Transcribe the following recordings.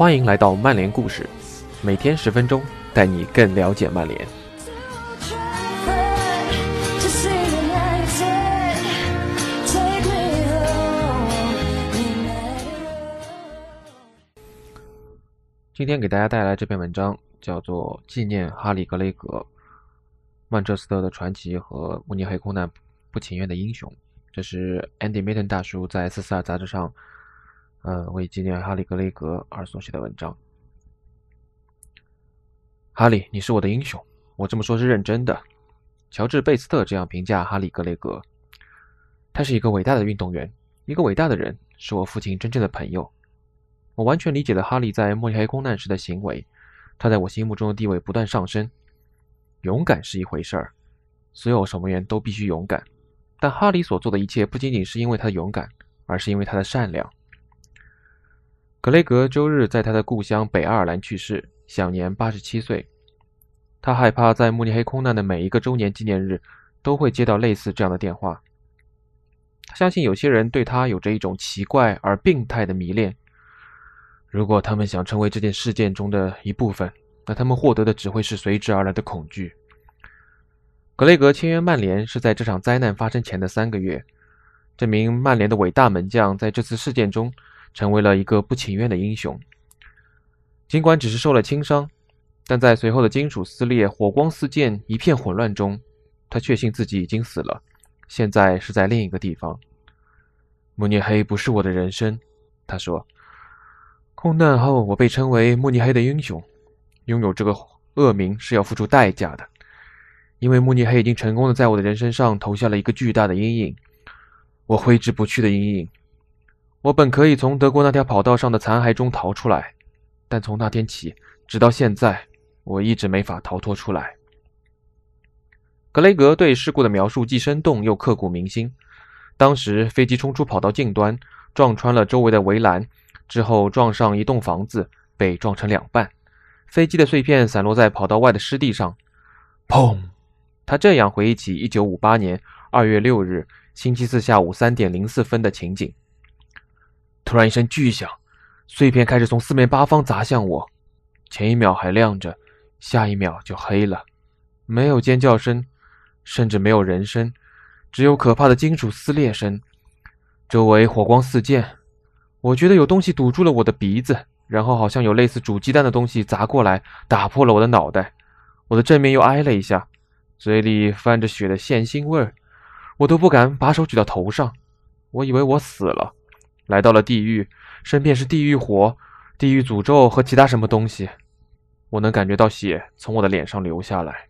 欢迎来到曼联故事，每天十分钟，带你更了解曼联。今天给大家带来这篇文章，叫做《纪念哈里·格雷格，曼彻斯特的传奇和慕尼黑空难不情愿的英雄》。这是 Andy Mitton 大叔在《四四二》杂志上。呃，为纪念哈利·格雷格而所写的文章。哈利，你是我的英雄，我这么说是认真的。乔治·贝斯特这样评价哈利·格雷格：他是一个伟大的运动员，一个伟大的人，是我父亲真正的朋友。我完全理解了哈利在慕尼黑空难时的行为，他在我心目中的地位不断上升。勇敢是一回事儿，所有守门员都必须勇敢，但哈利所做的一切不仅仅是因为他的勇敢，而是因为他的善良。格雷格周日在他的故乡北爱尔兰去世，享年八十七岁。他害怕在慕尼黑空难的每一个周年纪念日都会接到类似这样的电话。他相信有些人对他有着一种奇怪而病态的迷恋。如果他们想成为这件事件中的一部分，那他们获得的只会是随之而来的恐惧。格雷格签约曼联是在这场灾难发生前的三个月。这名曼联的伟大门将在这次事件中。成为了一个不情愿的英雄。尽管只是受了轻伤，但在随后的金属撕裂、火光四溅、一片混乱中，他确信自己已经死了，现在是在另一个地方。慕尼黑不是我的人生，他说。空难后，我被称为慕尼黑的英雄。拥有这个恶名是要付出代价的，因为慕尼黑已经成功的在我的人生上投下了一个巨大的阴影，我挥之不去的阴影。我本可以从德国那条跑道上的残骸中逃出来，但从那天起，直到现在，我一直没法逃脱出来。格雷格对事故的描述既生动又刻骨铭心。当时飞机冲出跑道近端，撞穿了周围的围栏，之后撞上一栋房子，被撞成两半。飞机的碎片散落在跑道外的湿地上。砰！他这样回忆起1958年2月6日星期四下午3点04分的情景。突然一声巨响，碎片开始从四面八方砸向我。前一秒还亮着，下一秒就黑了。没有尖叫声，甚至没有人声，只有可怕的金属撕裂声。周围火光四溅，我觉得有东西堵住了我的鼻子，然后好像有类似煮鸡蛋的东西砸过来，打破了我的脑袋。我的正面又挨了一下，嘴里泛着血的咸腥味儿，我都不敢把手举到头上。我以为我死了。来到了地狱，身边是地狱火、地狱诅咒和其他什么东西。我能感觉到血从我的脸上流下来。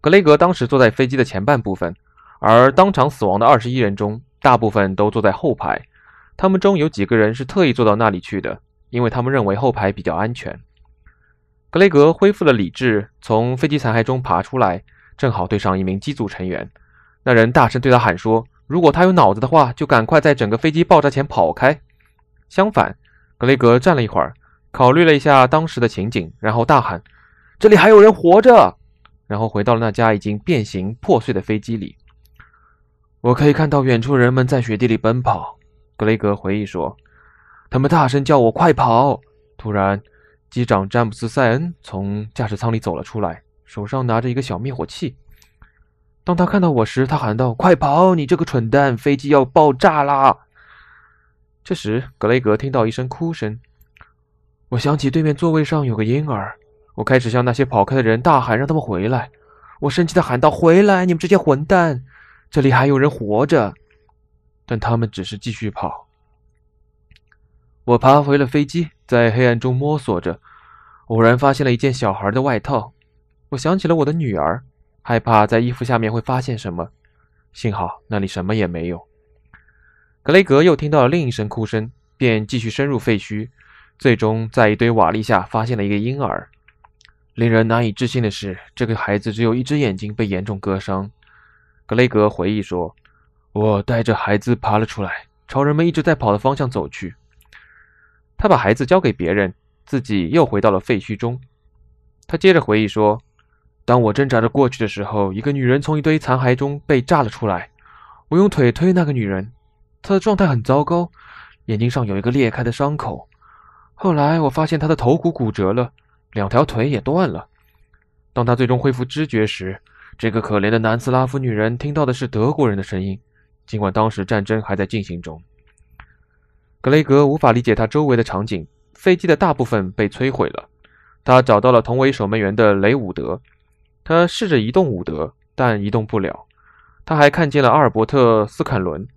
格雷格当时坐在飞机的前半部分，而当场死亡的二十一人中，大部分都坐在后排。他们中有几个人是特意坐到那里去的，因为他们认为后排比较安全。格雷格恢复了理智，从飞机残骸中爬出来，正好对上一名机组成员。那人大声对他喊说。如果他有脑子的话，就赶快在整个飞机爆炸前跑开。相反，格雷格站了一会儿，考虑了一下当时的情景，然后大喊：“这里还有人活着！”然后回到了那架已经变形破碎的飞机里。我可以看到远处人们在雪地里奔跑。格雷格回忆说：“他们大声叫我快跑。”突然，机长詹姆斯·塞恩从驾驶舱里走了出来，手上拿着一个小灭火器。当他看到我时，他喊道：“快跑！你这个蠢蛋，飞机要爆炸啦！”这时，格雷格听到一声哭声。我想起对面座位上有个婴儿，我开始向那些跑开的人大喊，让他们回来。我生气地喊道：“回来！你们这些混蛋！这里还有人活着！”但他们只是继续跑。我爬回了飞机，在黑暗中摸索着，偶然发现了一件小孩的外套。我想起了我的女儿。害怕在衣服下面会发现什么，幸好那里什么也没有。格雷格又听到了另一声哭声，便继续深入废墟，最终在一堆瓦砾下发现了一个婴儿。令人难以置信的是，这个孩子只有一只眼睛被严重割伤。格雷格回忆说：“我带着孩子爬了出来，朝人们一直在跑的方向走去。他把孩子交给别人，自己又回到了废墟中。他接着回忆说。”当我挣扎着过去的时候，一个女人从一堆残骸中被炸了出来。我用腿推那个女人，她的状态很糟糕，眼睛上有一个裂开的伤口。后来我发现她的头骨骨折了，两条腿也断了。当她最终恢复知觉时，这个可怜的南斯拉夫女人听到的是德国人的声音，尽管当时战争还在进行中。格雷格无法理解他周围的场景，飞机的大部分被摧毁了。他找到了同为守门员的雷伍德，他试着移动伍德，但移动不了。他还看见了阿尔伯特斯坎伦，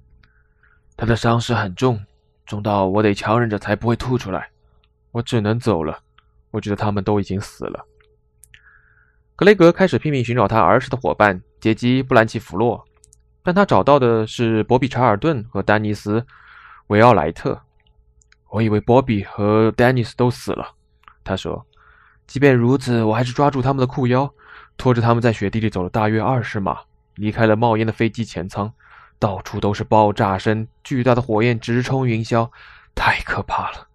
他的伤势很重，重到我得强忍着才不会吐出来。我只能走了。我觉得他们都已经死了。格雷格开始拼命寻找他儿时的伙伴杰基·布兰奇弗洛，但他找到的是博比·查尔顿和丹尼斯·维奥莱特。我以为波比和丹尼斯都死了，他说。即便如此，我还是抓住他们的裤腰，拖着他们在雪地里走了大约二十码，离开了冒烟的飞机前舱。到处都是爆炸声，巨大的火焰直冲云霄，太可怕了。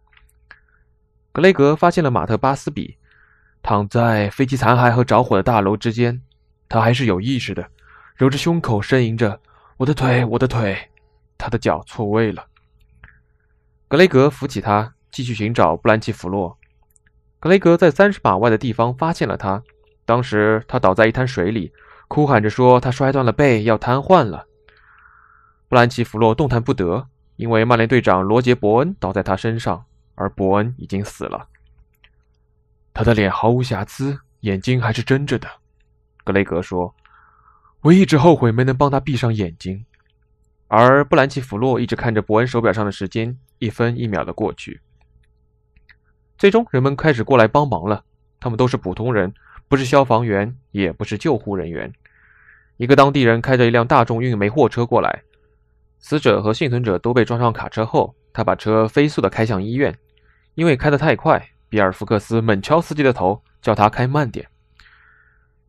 格雷格发现了马特·巴斯比，躺在飞机残骸和着火的大楼之间，他还是有意识的，揉着胸口呻吟着：“我的腿，我的腿！”他的脚错位了。格雷格扶起他，继续寻找布兰奇弗洛。格雷格在三十码外的地方发现了他。当时他倒在一滩水里，哭喊着说：“他摔断了背，要瘫痪了。”布兰奇·弗洛动弹不得，因为曼联队长罗杰·伯恩倒在他身上，而伯恩已经死了。他的脸毫无瑕疵，眼睛还是睁着的。格雷格说：“我一直后悔没能帮他闭上眼睛。”而布兰奇·弗洛一直看着伯恩手表上的时间，一分一秒的过去。最终，人们开始过来帮忙了。他们都是普通人，不是消防员，也不是救护人员。一个当地人开着一辆大众运煤货车过来，死者和幸存者都被装上卡车后，他把车飞速地开向医院。因为开得太快，比尔·福克斯猛敲司机的头，叫他开慢点。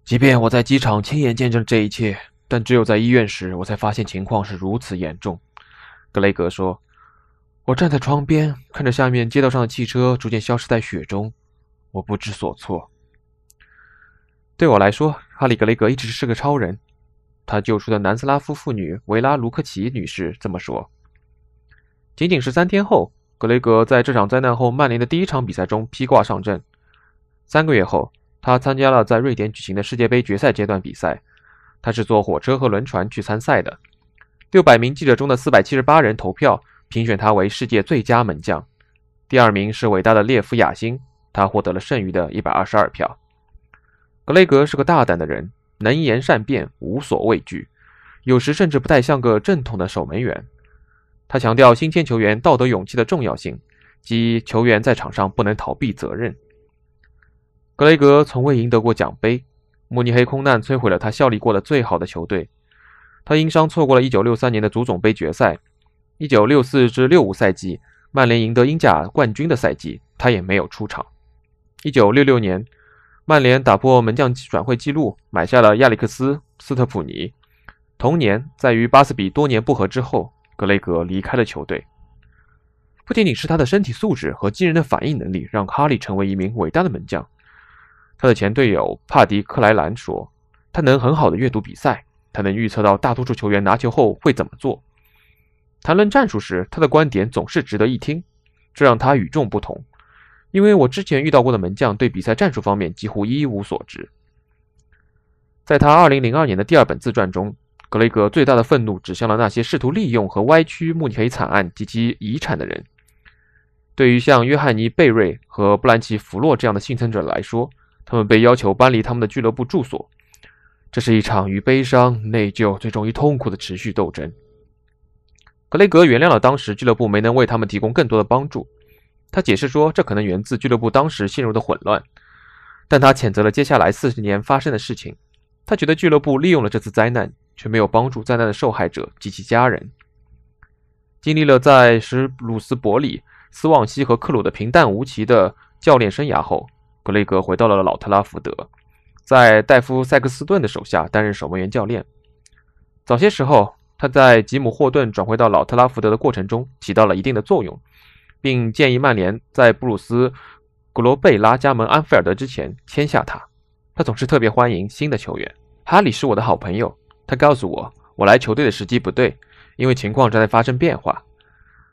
即便我在机场亲眼见证这一切，但只有在医院时，我才发现情况是如此严重。格雷格说。我站在窗边，看着下面街道上的汽车逐渐消失在雪中，我不知所措。对我来说，哈里·格雷格一直是个超人。他救出的南斯拉夫妇女维拉·卢克奇女士这么说。仅仅十三天后，格雷格在这场灾难后曼联的第一场比赛中披挂上阵。三个月后，他参加了在瑞典举行的世界杯决赛阶段比赛。他是坐火车和轮船去参赛的。六百名记者中的四百七十八人投票。评选他为世界最佳门将，第二名是伟大的列夫·雅辛，他获得了剩余的一百二十二票。格雷格是个大胆的人，能言善辩，无所畏惧，有时甚至不太像个正统的守门员。他强调新签球员道德勇气的重要性，即球员在场上不能逃避责任。格雷格从未赢得过奖杯，慕尼黑空难摧毁了他效力过的最好的球队，他因伤错过了一九六三年的足总杯决赛。一九六四至六五赛季，曼联赢得英甲冠军的赛季，他也没有出场。一九六六年，曼联打破门将转会记录，买下了亚历克斯·斯特普尼。同年，在与巴斯比多年不和之后，格雷格离开了球队。不仅仅是他的身体素质和惊人的反应能力，让哈利成为一名伟大的门将。他的前队友帕迪·克莱兰说：“他能很好的阅读比赛，他能预测到大多数球员拿球后会怎么做。”谈论战术时，他的观点总是值得一听，这让他与众不同。因为我之前遇到过的门将对比赛战术方面几乎一无所知。在他2002年的第二本自传中，格雷格最大的愤怒指向了那些试图利用和歪曲慕尼黑惨案及其遗产的人。对于像约翰尼·贝瑞和布兰奇·弗洛这样的幸存者来说，他们被要求搬离他们的俱乐部住所。这是一场与悲伤、内疚最终于痛苦的持续斗争。格雷格原谅了当时俱乐部没能为他们提供更多的帮助。他解释说，这可能源自俱乐部当时陷入的混乱。但他谴责了接下来四十年发生的事情。他觉得俱乐部利用了这次灾难，却没有帮助灾难的受害者及其家人。经历了在史鲁斯伯里、斯旺西和克鲁的平淡无奇的教练生涯后，格雷格回到了老特拉福德，在戴夫·塞克斯顿的手下担任守门员教练。早些时候。他在吉姆·霍顿转回到老特拉福德的过程中起到了一定的作用，并建议曼联在布鲁斯·格罗贝拉加盟安菲尔德之前签下他。他总是特别欢迎新的球员。哈里是我的好朋友，他告诉我，我来球队的时机不对，因为情况正在发生变化。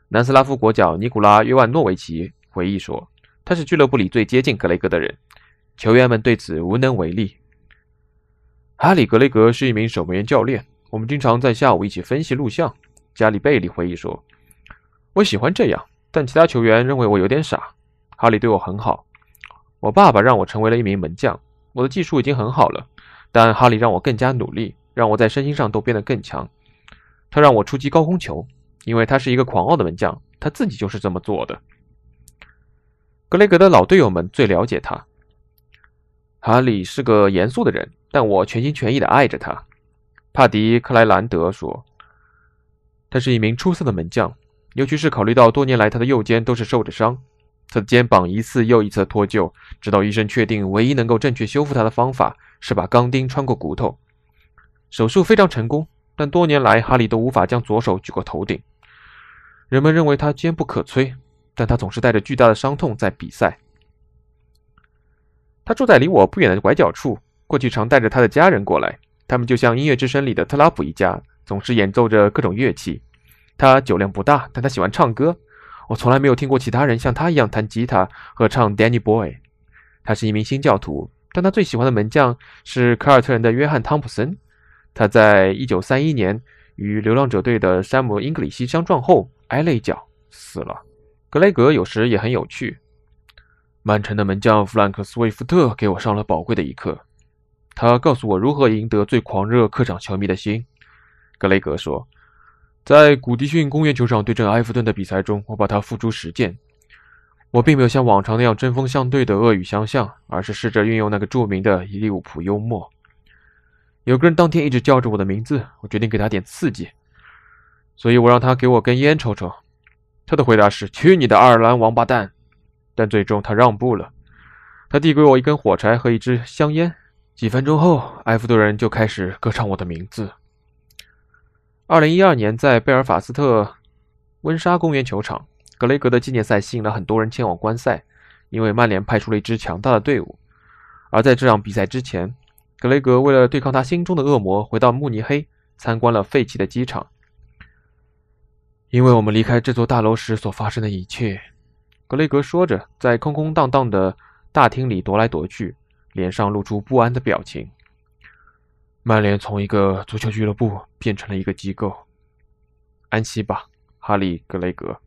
南斯拉夫国脚尼古拉·约万诺维奇回忆说：“他是俱乐部里最接近格雷格的人，球员们对此无能为力。哈里·格雷格是一名守门员教练，我们经常在下午一起分析录像。加里·贝利回忆说：“我喜欢这样，但其他球员认为我有点傻。哈里对我很好。我爸爸让我成为了一名门将，我的技术已经很好了，但哈里让我更加努力，让我在身心上都变得更强。他让我出击高空球，因为他是一个狂傲的门将，他自己就是这么做的。格雷格的老队友们最了解他。哈里是个严肃的人，但我全心全意地爱着他。”帕迪·克莱兰德说。他是一名出色的门将，尤其是考虑到多年来他的右肩都是受着伤，他的肩膀一次又一次脱臼，直到医生确定唯一能够正确修复他的方法是把钢钉穿过骨头。手术非常成功，但多年来哈利都无法将左手举过头顶。人们认为他坚不可摧，但他总是带着巨大的伤痛在比赛。他住在离我不远的拐角处，过去常带着他的家人过来，他们就像音乐之声里的特拉普一家。总是演奏着各种乐器。他酒量不大，但他喜欢唱歌。我从来没有听过其他人像他一样弹吉他和唱《Danny Boy》。他是一名新教徒，但他最喜欢的门将是凯尔特人的约翰·汤普森。他在1931年与流浪者队的山姆·英格里希相撞后挨了一脚，死了。格雷格有时也很有趣。曼城的门将弗兰克·斯威夫特给我上了宝贵的一课。他告诉我如何赢得最狂热客场球迷的心。格雷格说：“在古迪逊公园球场对阵埃弗顿的比赛中，我把它付诸实践。我并没有像往常那样针锋相对的恶语相向，而是试着运用那个著名的利物浦幽默。有个人当天一直叫着我的名字，我决定给他点刺激，所以我让他给我根烟抽抽。他的回答是：‘去你的爱尔兰王八蛋！’但最终他让步了，他递给我一根火柴和一支香烟。几分钟后，埃弗顿人就开始歌唱我的名字。”二零一二年，在贝尔法斯特温莎公园球场，格雷格的纪念赛吸引了很多人前往观赛，因为曼联派出了一支强大的队伍。而在这场比赛之前，格雷格为了对抗他心中的恶魔，回到慕尼黑参观了废弃的机场。因为我们离开这座大楼时所发生的一切，格雷格说着，在空空荡荡的大厅里踱来踱去，脸上露出不安的表情。曼联从一个足球俱乐部变成了一个机构。安息吧，哈利·格雷格。